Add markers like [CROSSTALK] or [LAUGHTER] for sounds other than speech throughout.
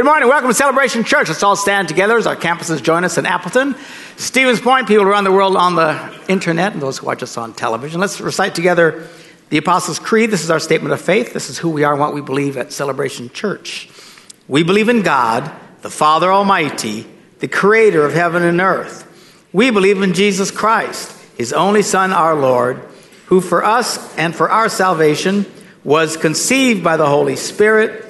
Good morning. Welcome to Celebration Church. Let's all stand together as our campuses join us in Appleton, Stevens Point, people around the world on the internet, and those who watch us on television. Let's recite together the Apostles' Creed. This is our statement of faith. This is who we are and what we believe at Celebration Church. We believe in God, the Father Almighty, the creator of heaven and earth. We believe in Jesus Christ, his only Son, our Lord, who for us and for our salvation was conceived by the Holy Spirit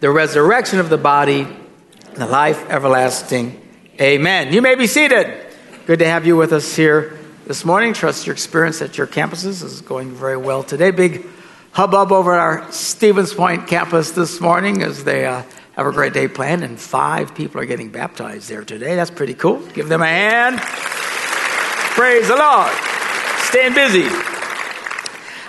the resurrection of the body, the life everlasting. Amen. You may be seated. Good to have you with us here this morning. Trust your experience at your campuses is going very well today. Big hubbub over at our Stevens Point campus this morning as they uh, have a great day planned, and five people are getting baptized there today. That's pretty cool. Give them a hand. Praise the Lord. Staying busy.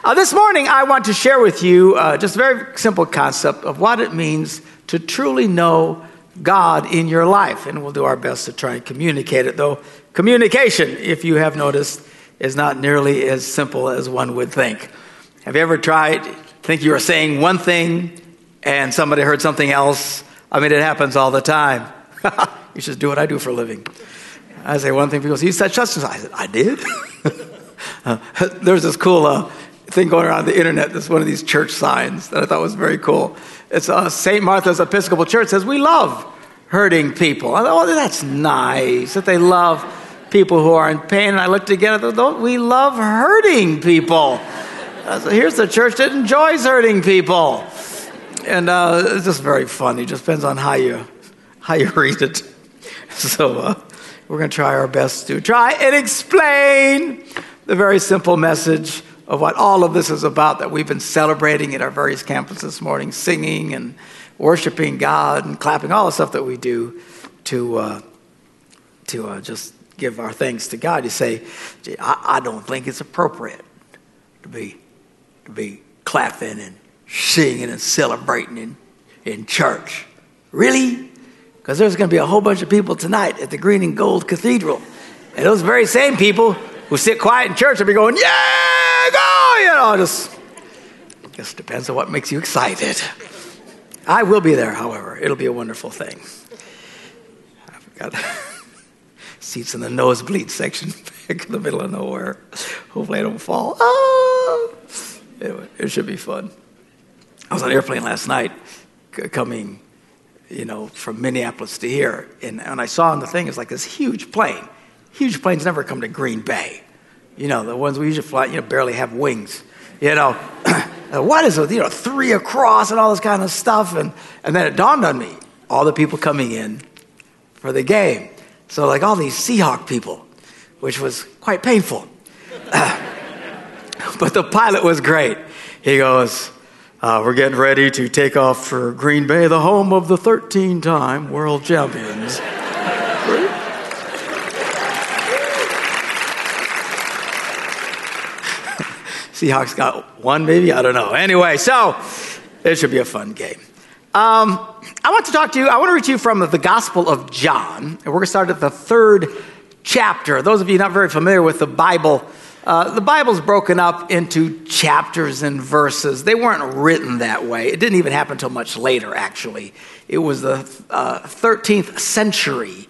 Uh, this morning, I want to share with you uh, just a very simple concept of what it means to truly know God in your life. And we'll do our best to try and communicate it, though communication, if you have noticed, is not nearly as simple as one would think. Have you ever tried, think you were saying one thing and somebody heard something else? I mean, it happens all the time. [LAUGHS] you should do what I do for a living. I say one thing, people say, You said such and such. I said, I did? [LAUGHS] uh, there's this cool uh, thing going around the internet. That's one of these church signs that I thought was very cool. It's uh, St. Martha's Episcopal Church says, We love hurting people. I thought, oh, that's nice that they love people who are in pain. And I looked again, I thought, we love hurting people. So here's the church that enjoys hurting people. And uh, it's just very funny. It just depends on how you, how you read it. [LAUGHS] So uh, we're going to try our best to try and explain the very simple message of what all of this is about that we've been celebrating at our various campuses this morning, singing and worshiping God and clapping, all the stuff that we do to, uh, to uh, just give our thanks to God. You say, I, I don't think it's appropriate to be, to be clapping and singing and celebrating in, in church. Really? Because there's going to be a whole bunch of people tonight at the Green and Gold Cathedral. And those very same people who sit quiet in church and be going, Yeah! go, you know, just, just depends on what makes you excited. I will be there, however. It'll be a wonderful thing. I've got [LAUGHS] seats in the nosebleed section [LAUGHS] back in the middle of nowhere. Hopefully I don't fall. Ah! Anyway, it should be fun. I was on an airplane last night coming, you know, from Minneapolis to here. And, and I saw on the thing, it's like this huge plane. Huge planes never come to Green Bay. You know, the ones we usually fly, you know, barely have wings. You know, what is it? You know, three across and all this kind of stuff. And, and then it dawned on me all the people coming in for the game. So, like all these Seahawk people, which was quite painful. [LAUGHS] but the pilot was great. He goes, uh, We're getting ready to take off for Green Bay, the home of the 13 time world champions. Seahawks got one, maybe? I don't know. Anyway, so it should be a fun game. Um, I want to talk to you, I want to read to you from the Gospel of John, and we're going to start at the third chapter. Those of you not very familiar with the Bible, uh, the Bible's broken up into chapters and verses. They weren't written that way. It didn't even happen until much later, actually. It was the uh, 13th century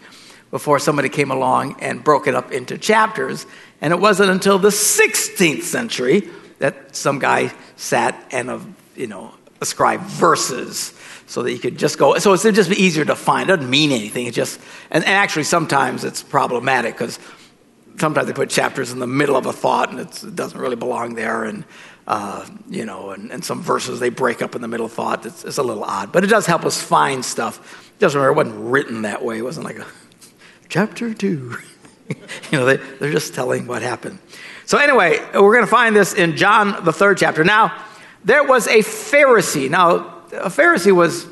before somebody came along and broke it up into chapters. And it wasn't until the 16th century that some guy sat and, uh, you know, ascribed verses so that you could just go. So it's just easier to find. It doesn't mean anything. It just, and, and actually sometimes it's problematic because sometimes they put chapters in the middle of a thought and it doesn't really belong there. And, uh, you know, and, and some verses they break up in the middle of thought. It's, it's, a little odd, but it does help us find stuff. Doesn't matter. It wasn't written that way. It wasn't like a [LAUGHS] chapter two. [LAUGHS] [LAUGHS] you know, they, they're just telling what happened. So, anyway, we're going to find this in John, the third chapter. Now, there was a Pharisee. Now, a Pharisee was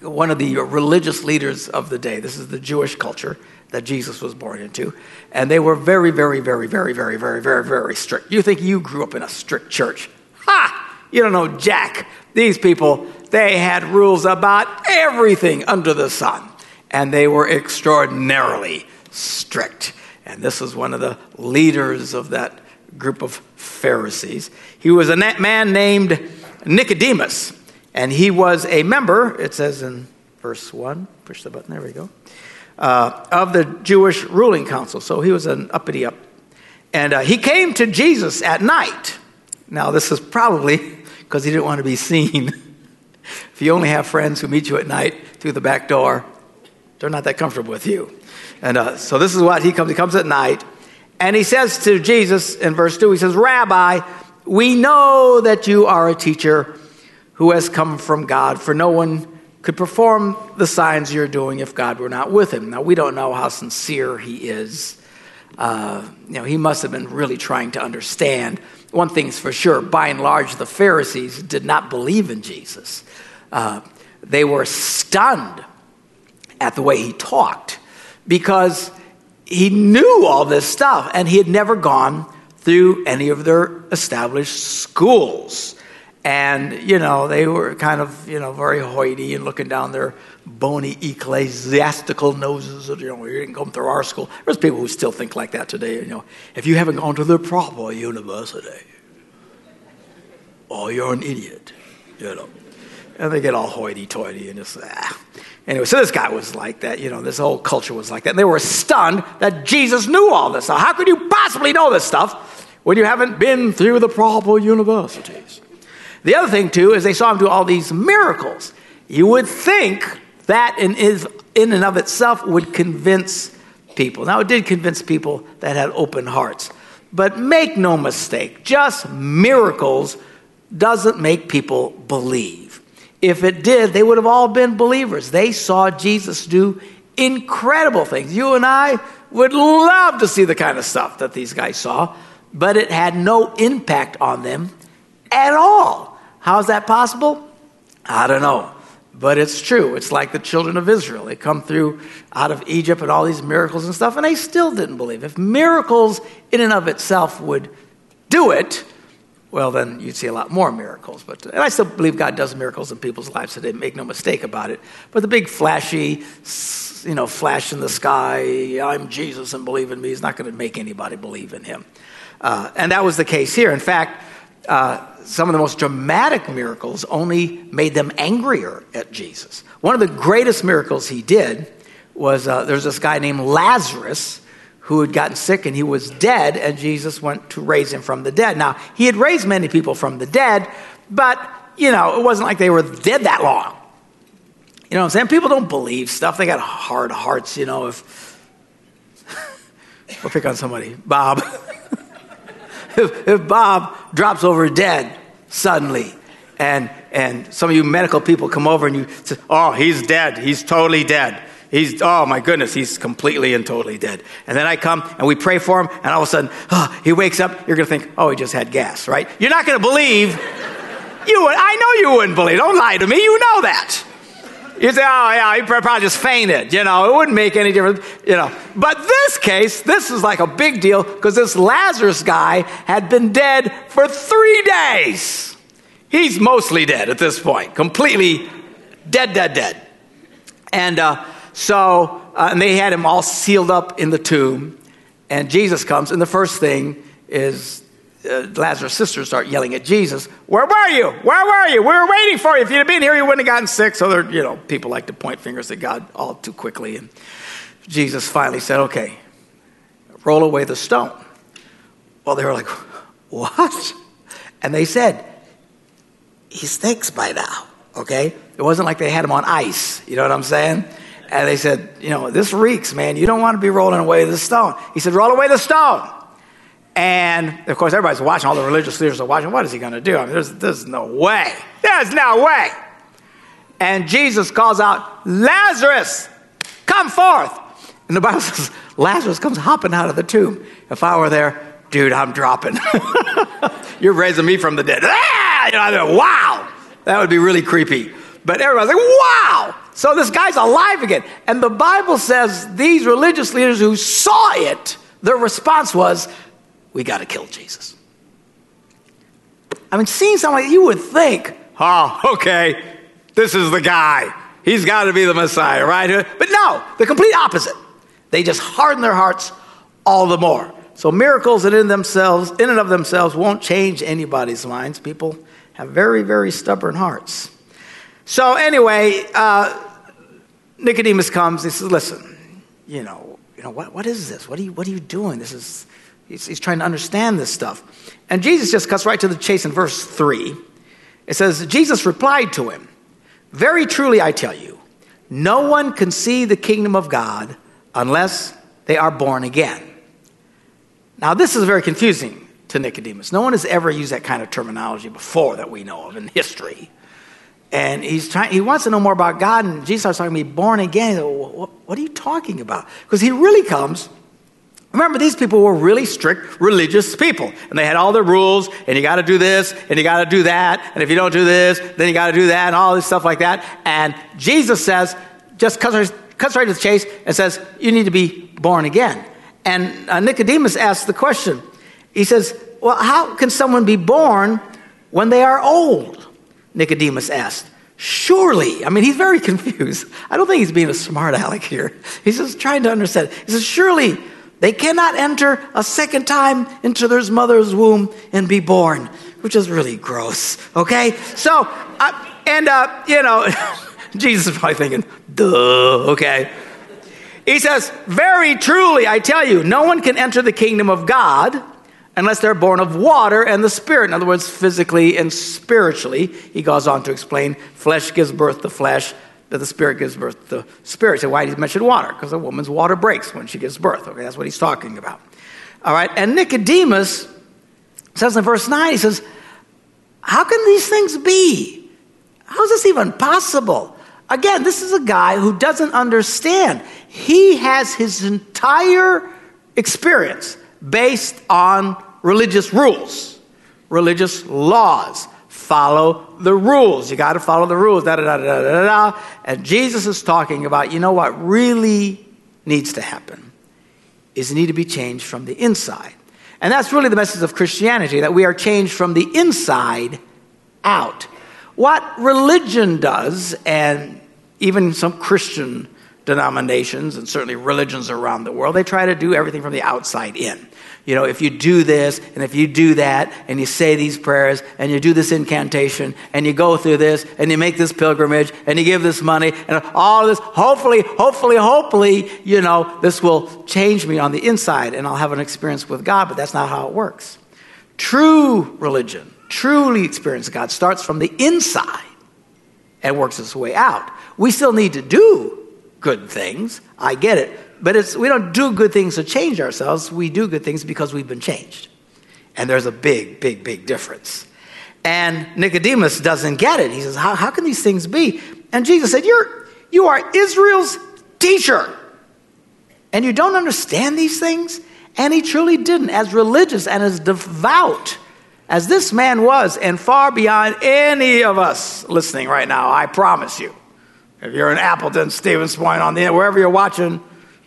one of the religious leaders of the day. This is the Jewish culture that Jesus was born into. And they were very, very, very, very, very, very, very, very strict. You think you grew up in a strict church? Ha! You don't know Jack. These people, they had rules about everything under the sun. And they were extraordinarily strict. And this was one of the leaders of that group of Pharisees. He was a man named Nicodemus. And he was a member, it says in verse 1, push the button, there we go uh, of the Jewish ruling council. So he was an uppity up. And uh, he came to Jesus at night. Now, this is probably [LAUGHS] because he didn't want to be seen. [LAUGHS] if you only have friends who meet you at night through the back door, they're not that comfortable with you. And uh, so this is what he comes. He comes at night. And he says to Jesus in verse 2, he says, Rabbi, we know that you are a teacher who has come from God, for no one could perform the signs you're doing if God were not with him. Now, we don't know how sincere he is. Uh, you know, he must have been really trying to understand. One thing's for sure by and large, the Pharisees did not believe in Jesus. Uh, they were stunned at the way he talked because he knew all this stuff and he had never gone through any of their established schools. And, you know, they were kind of, you know, very hoity and looking down their bony ecclesiastical noses. You know, you didn't come through our school. There's people who still think like that today. You know, if you haven't gone to the proper university, oh, you're an idiot, you know. And they get all hoity-toity and just, ah. Anyway, so this guy was like that. You know, this whole culture was like that. And they were stunned that Jesus knew all this. Now, how could you possibly know this stuff when you haven't been through the proper universities? The other thing, too, is they saw him do all these miracles. You would think that in, in and of itself would convince people. Now, it did convince people that had open hearts. But make no mistake, just miracles doesn't make people believe. If it did, they would have all been believers. They saw Jesus do incredible things. You and I would love to see the kind of stuff that these guys saw, but it had no impact on them at all. How is that possible? I don't know. But it's true. It's like the children of Israel. They come through out of Egypt and all these miracles and stuff, and they still didn't believe. If miracles in and of itself would do it, well, then you'd see a lot more miracles. But and I still believe God does miracles in people's lives today. Make no mistake about it. But the big flashy, you know, flash in the sky, I'm Jesus and believe in me, is not going to make anybody believe in Him. Uh, and that was the case here. In fact, uh, some of the most dramatic miracles only made them angrier at Jesus. One of the greatest miracles he did was uh, there was this guy named Lazarus who had gotten sick and he was dead, and Jesus went to raise him from the dead. Now, he had raised many people from the dead, but, you know, it wasn't like they were dead that long. You know what I'm saying? People don't believe stuff. They got hard hearts, you know. If [LAUGHS] we'll pick on somebody, Bob. [LAUGHS] if, if Bob drops over dead suddenly, and, and some of you medical people come over and you say, Oh, he's dead. He's totally dead. He's, oh my goodness, he's completely and totally dead. And then I come and we pray for him, and all of a sudden, oh, he wakes up. You're going to think, oh, he just had gas, right? You're not going to believe. You would, I know you wouldn't believe. Don't lie to me. You know that. You say, oh, yeah, he probably just fainted. You know, it wouldn't make any difference. You know, but this case, this is like a big deal because this Lazarus guy had been dead for three days. He's mostly dead at this point, completely dead, dead, dead. And uh, so, uh, and they had him all sealed up in the tomb. And Jesus comes, and the first thing is uh, Lazarus' sisters start yelling at Jesus, Where were you? Where were you? We were waiting for you. If you'd have been here, you wouldn't have gotten sick. So, there, you know, people like to point fingers at God all too quickly. And Jesus finally said, Okay, roll away the stone. Well, they were like, [LAUGHS] What? And they said, He stinks by now. Okay? It wasn't like they had him on ice. You know what I'm saying? And they said, You know, this reeks, man. You don't want to be rolling away the stone. He said, Roll away the stone. And of course, everybody's watching, all the religious leaders are watching. What is he going to do? I mean, there's, there's no way. There's no way. And Jesus calls out, Lazarus, come forth. And the Bible [LAUGHS] says, Lazarus comes hopping out of the tomb. If I were there, dude, I'm dropping. [LAUGHS] You're raising me from the dead. Ah! You know, wow. That would be really creepy. But everybody's like, wow. So this guy's alive again. And the Bible says these religious leaders who saw it, their response was, We got to kill Jesus. I mean, seeing someone like you would think, Oh, okay, this is the guy. He's got to be the Messiah, right? But no, the complete opposite. They just harden their hearts all the more. So miracles in and themselves, in and of themselves, won't change anybody's minds. People have very, very stubborn hearts. So anyway, uh, Nicodemus comes. He says, "Listen, you know, you know what, what is this? What are you, what are you doing? This is." He's, he's trying to understand this stuff, and Jesus just cuts right to the chase in verse three. It says, Jesus replied to him, "Very truly, I tell you, no one can see the kingdom of God unless they are born again." Now, this is very confusing to Nicodemus. No one has ever used that kind of terminology before that we know of in history. And he's trying, he wants to know more about God, and Jesus starts talking to me, born again. what, what are you talking about? Because he really comes. Remember, these people were really strict religious people, and they had all their rules, and you got to do this, and you got to do that, and if you don't do this, then you got to do that, and all this stuff like that. And Jesus says, just cuts right, cuts right to the chase, and says, You need to be born again. And uh, Nicodemus asks the question. He says, Well, how can someone be born when they are old? Nicodemus asked. Surely, I mean, he's very [LAUGHS] confused. I don't think he's being a smart aleck here. He's just trying to understand. He says, Surely they cannot enter a second time into their mother's womb and be born, which is really gross, okay? So, uh, and, uh, you know, [LAUGHS] Jesus is probably thinking, duh, okay? He says, Very truly, I tell you, no one can enter the kingdom of God unless they're born of water and the Spirit. In other words, physically and spiritually. He goes on to explain flesh gives birth to flesh, that the Spirit gives birth to spirit. So, why did he mention water? Because a woman's water breaks when she gives birth. Okay, that's what he's talking about. All right, and Nicodemus says in verse 9, he says, How can these things be? How is this even possible? Again, this is a guy who doesn't understand. He has his entire experience based on religious rules, religious laws. Follow the rules. You got to follow the rules. Da, da, da, da, da, da. And Jesus is talking about, you know what really needs to happen is need to be changed from the inside. And that's really the message of Christianity that we are changed from the inside out. What religion does, and even some Christian denominations and certainly religions around the world, they try to do everything from the outside in. You know, if you do this and if you do that and you say these prayers and you do this incantation and you go through this and you make this pilgrimage and you give this money and all this, hopefully, hopefully, hopefully, you know, this will change me on the inside and I'll have an experience with God, but that's not how it works. True religion, truly experience God starts from the inside and works its way out. We still need to do good things. I get it. But it's, we don't do good things to change ourselves. We do good things because we've been changed. And there's a big, big, big difference. And Nicodemus doesn't get it. He says, How, how can these things be? And Jesus said, You're, You are Israel's teacher. And you don't understand these things? And he truly didn't. As religious and as devout as this man was, and far beyond any of us listening right now, I promise you. If you're in Appleton, Stevens Point, on the wherever you're watching,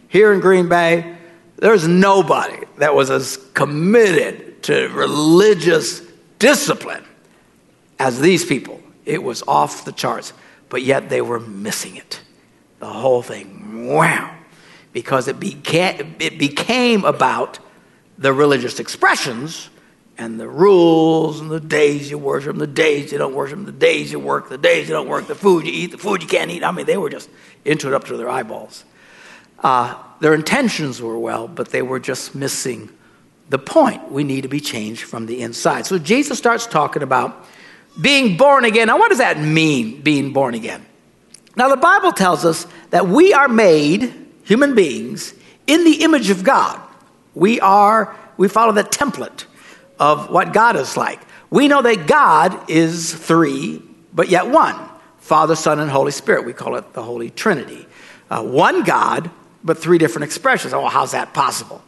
here in Green Bay, there's nobody that was as committed to religious discipline as these people. It was off the charts, but yet they were missing it. The whole thing, wow. Because it became, it became about the religious expressions and the rules and the days you worship, the days you don't worship, the days you work, the days you don't work, the food you eat, the food you can't eat. I mean, they were just into it up to their eyeballs. Uh, their intentions were well, but they were just missing the point. We need to be changed from the inside. So Jesus starts talking about being born again. Now, what does that mean, being born again? Now, the Bible tells us that we are made, human beings, in the image of God. We are, we follow the template of what God is like. We know that God is three, but yet one Father, Son, and Holy Spirit. We call it the Holy Trinity. Uh, one God, but three different expressions. Oh, how's that possible?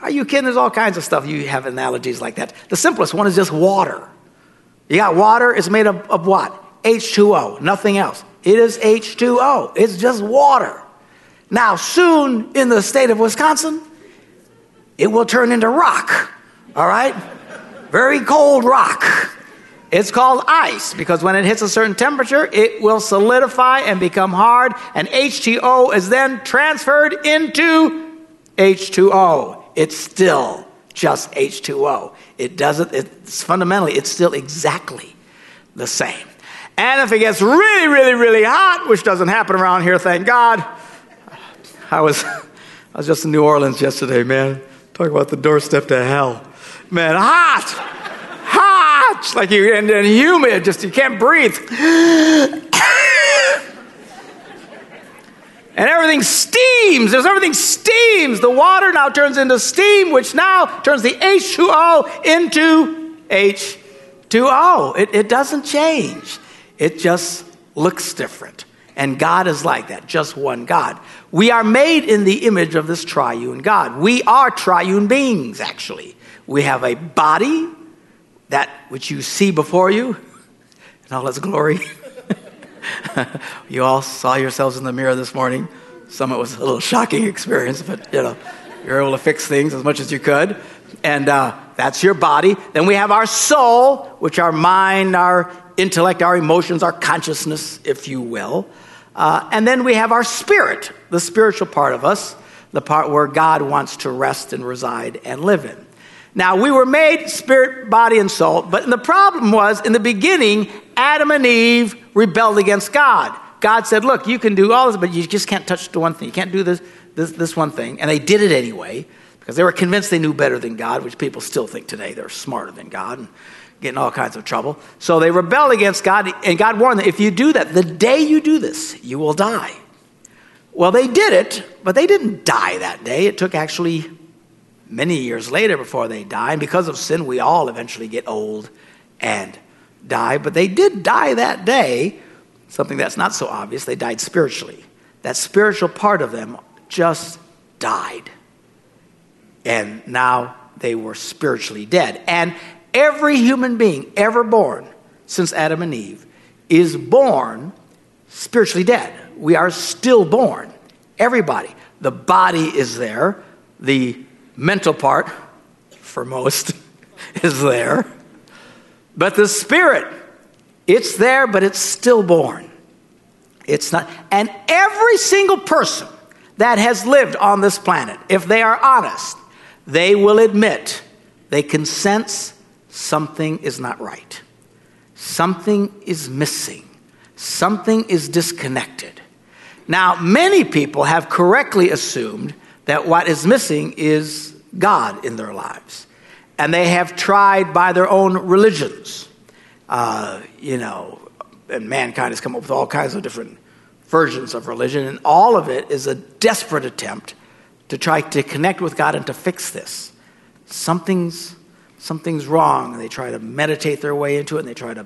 Are you kidding? There's all kinds of stuff. You have analogies like that. The simplest one is just water. You got water, it's made of, of what? H2O, nothing else. It is H2O. It's just water. Now, soon in the state of Wisconsin, it will turn into rock. All right? Very cold rock. It's called ice because when it hits a certain temperature, it will solidify and become hard, and H2O is then transferred into H2O. It's still just H2O. It doesn't, it's fundamentally, it's still exactly the same. And if it gets really, really, really hot, which doesn't happen around here, thank God. I was, I was just in New Orleans yesterday, man. Talk about the doorstep to hell. Man, hot! Hot! Like you, and, and humid, just you can't breathe. [COUGHS] and everything steams. There's everything steams. The water now turns into steam, which now turns the H2O into H2O. It, it doesn't change, it just looks different. And God is like that, just one God. We are made in the image of this triune God. We are triune beings, actually. We have a body, that which you see before you, in all its glory. [LAUGHS] you all saw yourselves in the mirror this morning. Some of it was a little shocking experience, but you know, you're able to fix things as much as you could. And uh, that's your body. Then we have our soul, which our mind, our intellect, our emotions, our consciousness, if you will. Uh, and then we have our spirit, the spiritual part of us, the part where God wants to rest and reside and live in. Now, we were made spirit, body, and soul, but the problem was in the beginning, Adam and Eve rebelled against God. God said, Look, you can do all this, but you just can't touch the one thing. You can't do this, this, this one thing. And they did it anyway because they were convinced they knew better than God, which people still think today they're smarter than God. And get in all kinds of trouble. So they rebelled against God, and God warned them if you do that, the day you do this, you will die. Well, they did it, but they didn't die that day. It took actually many years later before they die. And because of sin, we all eventually get old and die. But they did die that day, something that's not so obvious. They died spiritually. That spiritual part of them just died. And now they were spiritually dead. And Every human being ever born since Adam and Eve is born spiritually dead. We are still born. Everybody. The body is there, the mental part, for most, [LAUGHS] is there. But the spirit, it's there, but it's stillborn. It's not. And every single person that has lived on this planet, if they are honest, they will admit they can sense something is not right. Something is missing. Something is disconnected. Now, many people have correctly assumed that what is missing is God in their lives. And they have tried by their own religions. Uh, you know, and mankind has come up with all kinds of different versions of religion, and all of it is a desperate attempt to try to connect with God and to fix this. Something's something's wrong and they try to meditate their way into it and they try to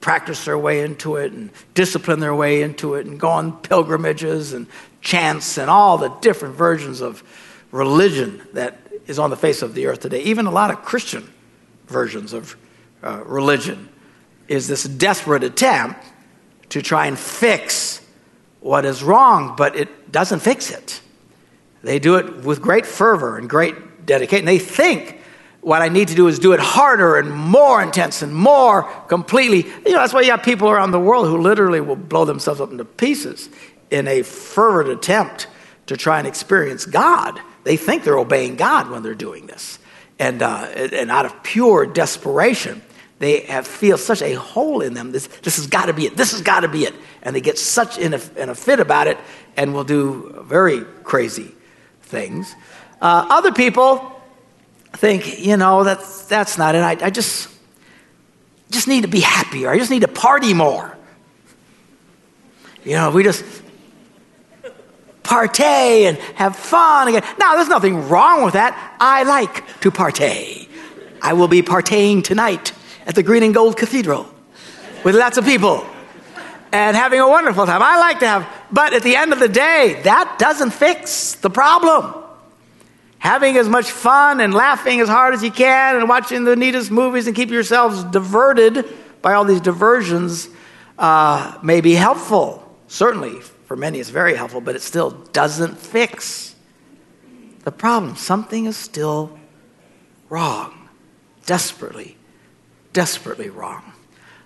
practice their way into it and discipline their way into it and go on pilgrimages and chants and all the different versions of religion that is on the face of the earth today. Even a lot of Christian versions of uh, religion is this desperate attempt to try and fix what is wrong, but it doesn't fix it. They do it with great fervor and great dedication. They think what I need to do is do it harder and more intense and more completely. You know, that's why you have people around the world who literally will blow themselves up into pieces in a fervent attempt to try and experience God. They think they're obeying God when they're doing this. And, uh, and out of pure desperation, they have, feel such a hole in them. This, this has got to be it. This has got to be it. And they get such in a, in a fit about it and will do very crazy things. Uh, other people think, you know, that's, that's not it. I, I just, just need to be happier. I just need to party more. You know, we just partay and have fun again. Now, there's nothing wrong with that. I like to partay. I will be partaying tonight at the Green and Gold Cathedral with lots of people and having a wonderful time. I like to have, but at the end of the day, that doesn't fix the problem having as much fun and laughing as hard as you can and watching the neatest movies and keep yourselves diverted by all these diversions uh, may be helpful. Certainly, for many, it's very helpful, but it still doesn't fix the problem. Something is still wrong, desperately, desperately wrong.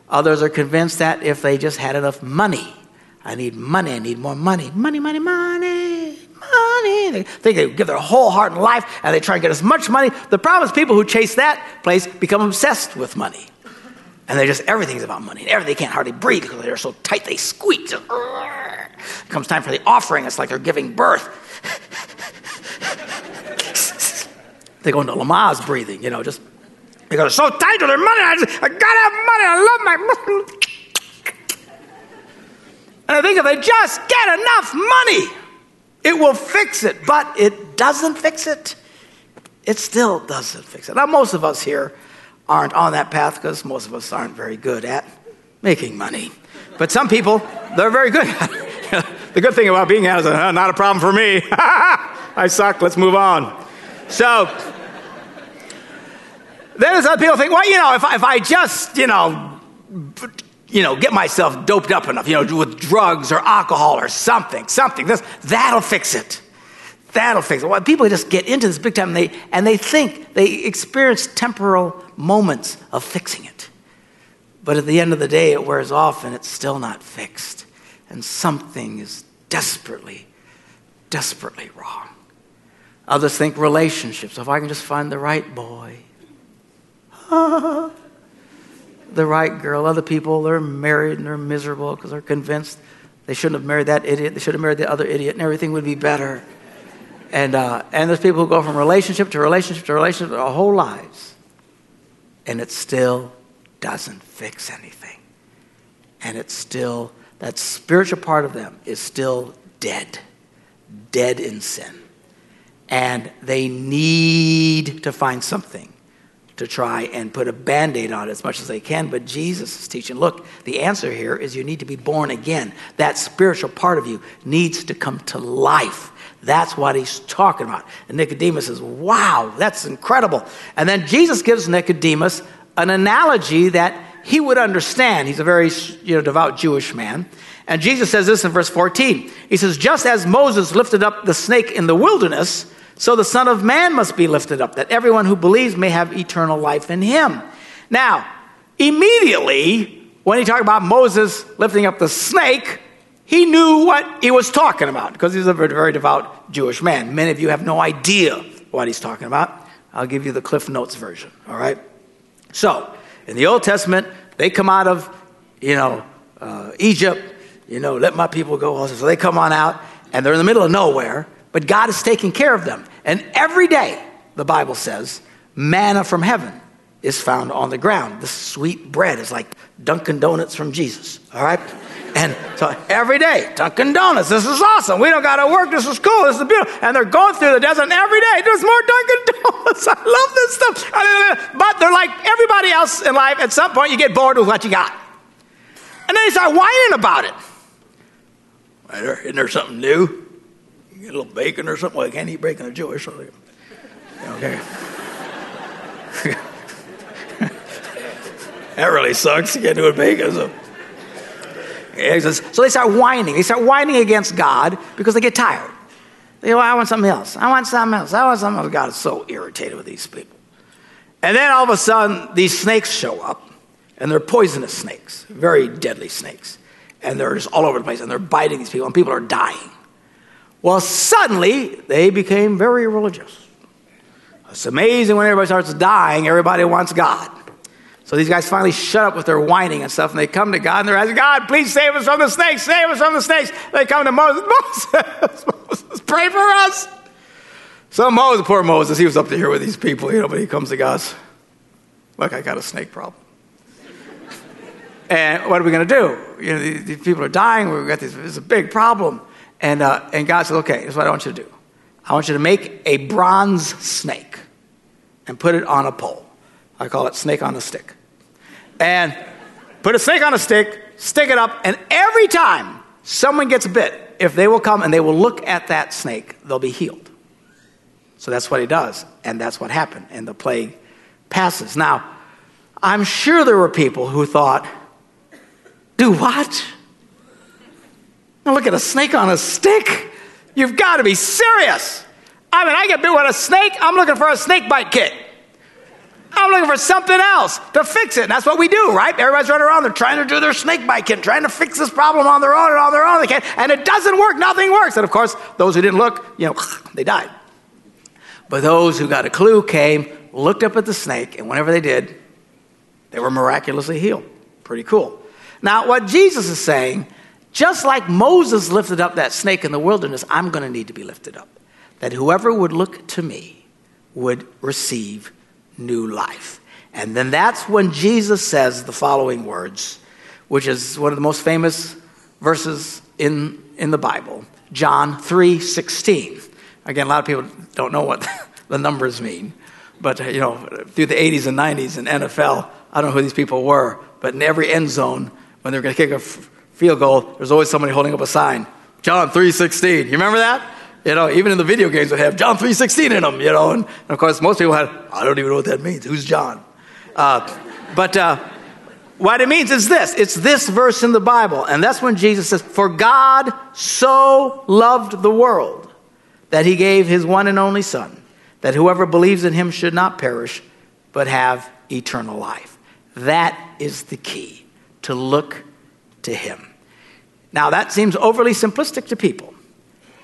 Others are convinced that if they just had enough money, I need money, I need more money, money, money, money, money. They think they give their whole heart and life and they try to get as much money. The problem is people who chase that place become obsessed with money. And they just, everything's about money. And they can't hardly breathe because they're so tight they squeak. Just, it comes time for the offering, it's like they're giving birth. they go into Lamaze breathing, you know, just because they're so tight to their money. I, just, I gotta have money. I love my. And I think if they just get enough money, it will fix it. But it doesn't fix it. It still doesn't fix it. Now, most of us here aren't on that path because most of us aren't very good at making money. But some people, they're very good [LAUGHS] the good thing about being out is uh, not a problem for me. [LAUGHS] I suck. Let's move on. So, then some people think, well, you know, if I, if I just, you know, you know, get myself doped up enough, you know, with drugs or alcohol or something, something, this, that'll fix it. That'll fix it. Well, people just get into this big time and they, and they think, they experience temporal moments of fixing it. But at the end of the day, it wears off and it's still not fixed. And something is desperately, desperately wrong. Others think relationships. If I can just find the right boy, [LAUGHS] the right girl. Other people, they're married and they're miserable because they're convinced they shouldn't have married that idiot. They should have married the other idiot and everything would be better. And, uh, and there's people who go from relationship to relationship to relationship their whole lives. And it still doesn't fix anything. And it still, that spiritual part of them is still dead, dead in sin. And they need to find something to try and put a band aid on it as much as they can. But Jesus is teaching look, the answer here is you need to be born again. That spiritual part of you needs to come to life. That's what he's talking about. And Nicodemus says, Wow, that's incredible. And then Jesus gives Nicodemus an analogy that he would understand. He's a very you know, devout Jewish man. And Jesus says this in verse 14. He says, Just as Moses lifted up the snake in the wilderness, so the Son of Man must be lifted up, that everyone who believes may have eternal life in him. Now, immediately, when he talked about Moses lifting up the snake, he knew what he was talking about because he's a very, very devout Jewish man. Many of you have no idea what he's talking about. I'll give you the Cliff Notes version, all right? So, in the Old Testament, they come out of, you know, uh, Egypt, you know, let my people go. So they come on out, and they're in the middle of nowhere, but God is taking care of them. And every day, the Bible says, manna from heaven is found on the ground. The sweet bread is like Dunkin' Donuts from Jesus, all right? And so every day, Dunkin' Donuts, this is awesome. We don't got to work. This is cool. This is beautiful. And they're going through the desert, and every day there's more Dunkin' [LAUGHS] Donuts. I love this stuff. But they're like everybody else in life. At some point, you get bored with what you got. And then you start whining about it. Isn't there something new? Get a little bacon or something. Well, I can't eat bacon. I'm Jewish. So okay. [LAUGHS] that really sucks. You can't do it bacon. So. So they start whining. They start whining against God because they get tired. They go, I want something else. I want something else. I want something else. God is so irritated with these people. And then all of a sudden, these snakes show up, and they're poisonous snakes, very deadly snakes. And they're just all over the place, and they're biting these people, and people are dying. Well, suddenly they became very religious. It's amazing when everybody starts dying, everybody wants God. So these guys finally shut up with their whining and stuff, and they come to God and they're asking, God, please save us from the snakes, save us from the snakes. They come to Moses, Moses, [LAUGHS] Moses, pray for us. So Moses, poor Moses, he was up to here with these people, you know, but he comes to God, look, I got a snake problem. and what are we going to do? You know, these, these, people are dying. We've got this, is a big problem. And, uh, and God said, okay, here's what I want you to do. I want you to make a bronze snake and put it on a pole. I call it snake on a stick. And put a snake on a stick, stick it up, and every time someone gets bit, if they will come and they will look at that snake, they'll be healed. So that's what he does, and that's what happened, and the plague passes. Now, I'm sure there were people who thought, do what? Now look at a snake on a stick. You've got to be serious. I mean, I get bit with a snake, I'm looking for a snake bite kit. I'm looking for something else to fix it. And that's what we do, right? Everybody's running around, they're trying to do their snake kit, trying to fix this problem on their own and on their own. They can't, and it doesn't work, nothing works. And of course, those who didn't look, you know, [LAUGHS] they died. But those who got a clue came, looked up at the snake, and whenever they did, they were miraculously healed. Pretty cool. Now, what Jesus is saying, just like Moses lifted up that snake in the wilderness, I'm going to need to be lifted up. That whoever would look to me would receive new life. And then that's when Jesus says the following words, which is one of the most famous verses in, in the Bible John 3 16. Again, a lot of people don't know what [LAUGHS] the numbers mean. But, uh, you know, through the 80s and 90s in NFL, I don't know who these people were, but in every end zone, when they're going to kick a f- field goal, there's always somebody holding up a sign. John 3.16. You remember that? You know, even in the video games would have John 3.16 in them, you know. And, and, of course, most people had, I don't even know what that means. Who's John? Uh, but uh, what it means is this. It's this verse in the Bible. And that's when Jesus says, For God so loved the world that he gave his one and only Son, that whoever believes in him should not perish, but have eternal life. That is the key, to look to him. Now, that seems overly simplistic to people.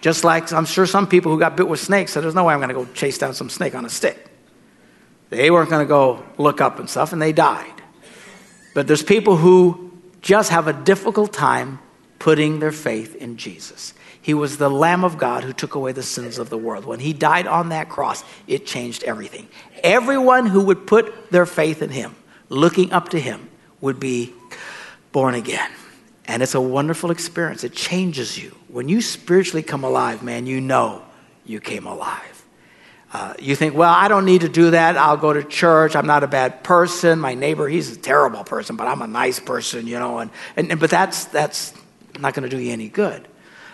Just like I'm sure some people who got bit with snakes said, There's no way I'm going to go chase down some snake on a stick. They weren't going to go look up and stuff, and they died. But there's people who just have a difficult time putting their faith in Jesus. He was the Lamb of God who took away the sins of the world. When he died on that cross, it changed everything. Everyone who would put their faith in him, looking up to him, would be born again. And it's a wonderful experience. It changes you. When you spiritually come alive, man, you know you came alive. Uh, you think, well, I don't need to do that. I'll go to church. I'm not a bad person. My neighbor, he's a terrible person, but I'm a nice person, you know. And, and, and but that's that's not going to do you any good.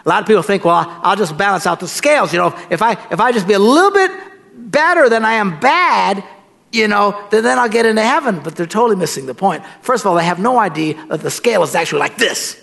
A lot of people think, well, I'll just balance out the scales. You know, if I if I just be a little bit better than I am bad, you know, then, then I'll get into heaven. But they're totally missing the point. First of all, they have no idea that the scale is actually like this.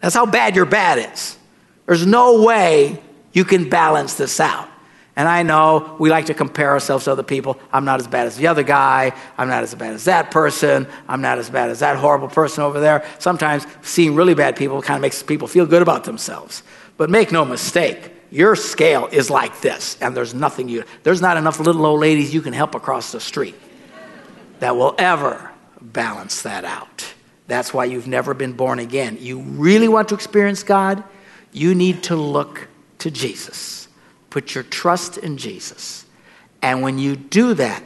That's how bad your bad is. There's no way you can balance this out. And I know we like to compare ourselves to other people. I'm not as bad as the other guy. I'm not as bad as that person. I'm not as bad as that horrible person over there. Sometimes seeing really bad people kind of makes people feel good about themselves. But make no mistake, your scale is like this, and there's nothing you, there's not enough little old ladies you can help across the street that will ever balance that out. That's why you've never been born again. You really want to experience God? You need to look to Jesus. Put your trust in Jesus. And when you do that,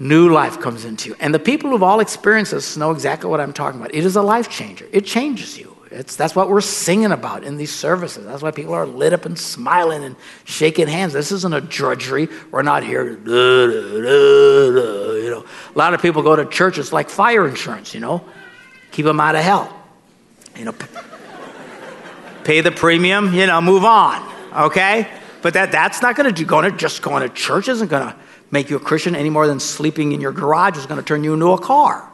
new life comes into you. And the people who've all experienced this know exactly what I'm talking about. It is a life changer, it changes you. It's, that's what we're singing about in these services. That's why people are lit up and smiling and shaking hands. This isn't a drudgery. We're not here to, you know. A lot of people go to church. It's like fire insurance, you know. Keep them out of hell. You know, [LAUGHS] pay the premium, you know, move on, okay? But that, that's not going to do, going to just going to church isn't going to make you a Christian any more than sleeping in your garage is going to turn you into a car.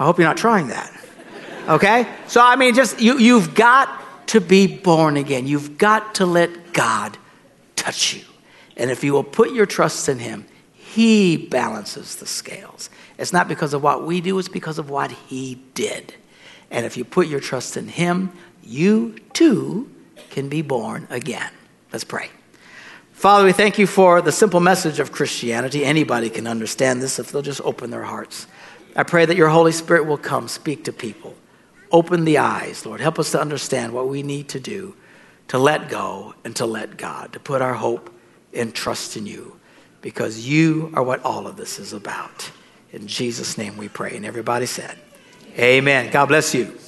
I hope you're not trying that. Okay? So, I mean, just you, you've got to be born again. You've got to let God touch you. And if you will put your trust in Him, He balances the scales. It's not because of what we do, it's because of what He did. And if you put your trust in Him, you too can be born again. Let's pray. Father, we thank you for the simple message of Christianity. Anybody can understand this if they'll just open their hearts. I pray that your Holy Spirit will come, speak to people. Open the eyes, Lord. Help us to understand what we need to do to let go and to let God, to put our hope and trust in you, because you are what all of this is about. In Jesus' name we pray. And everybody said, Amen. God bless you.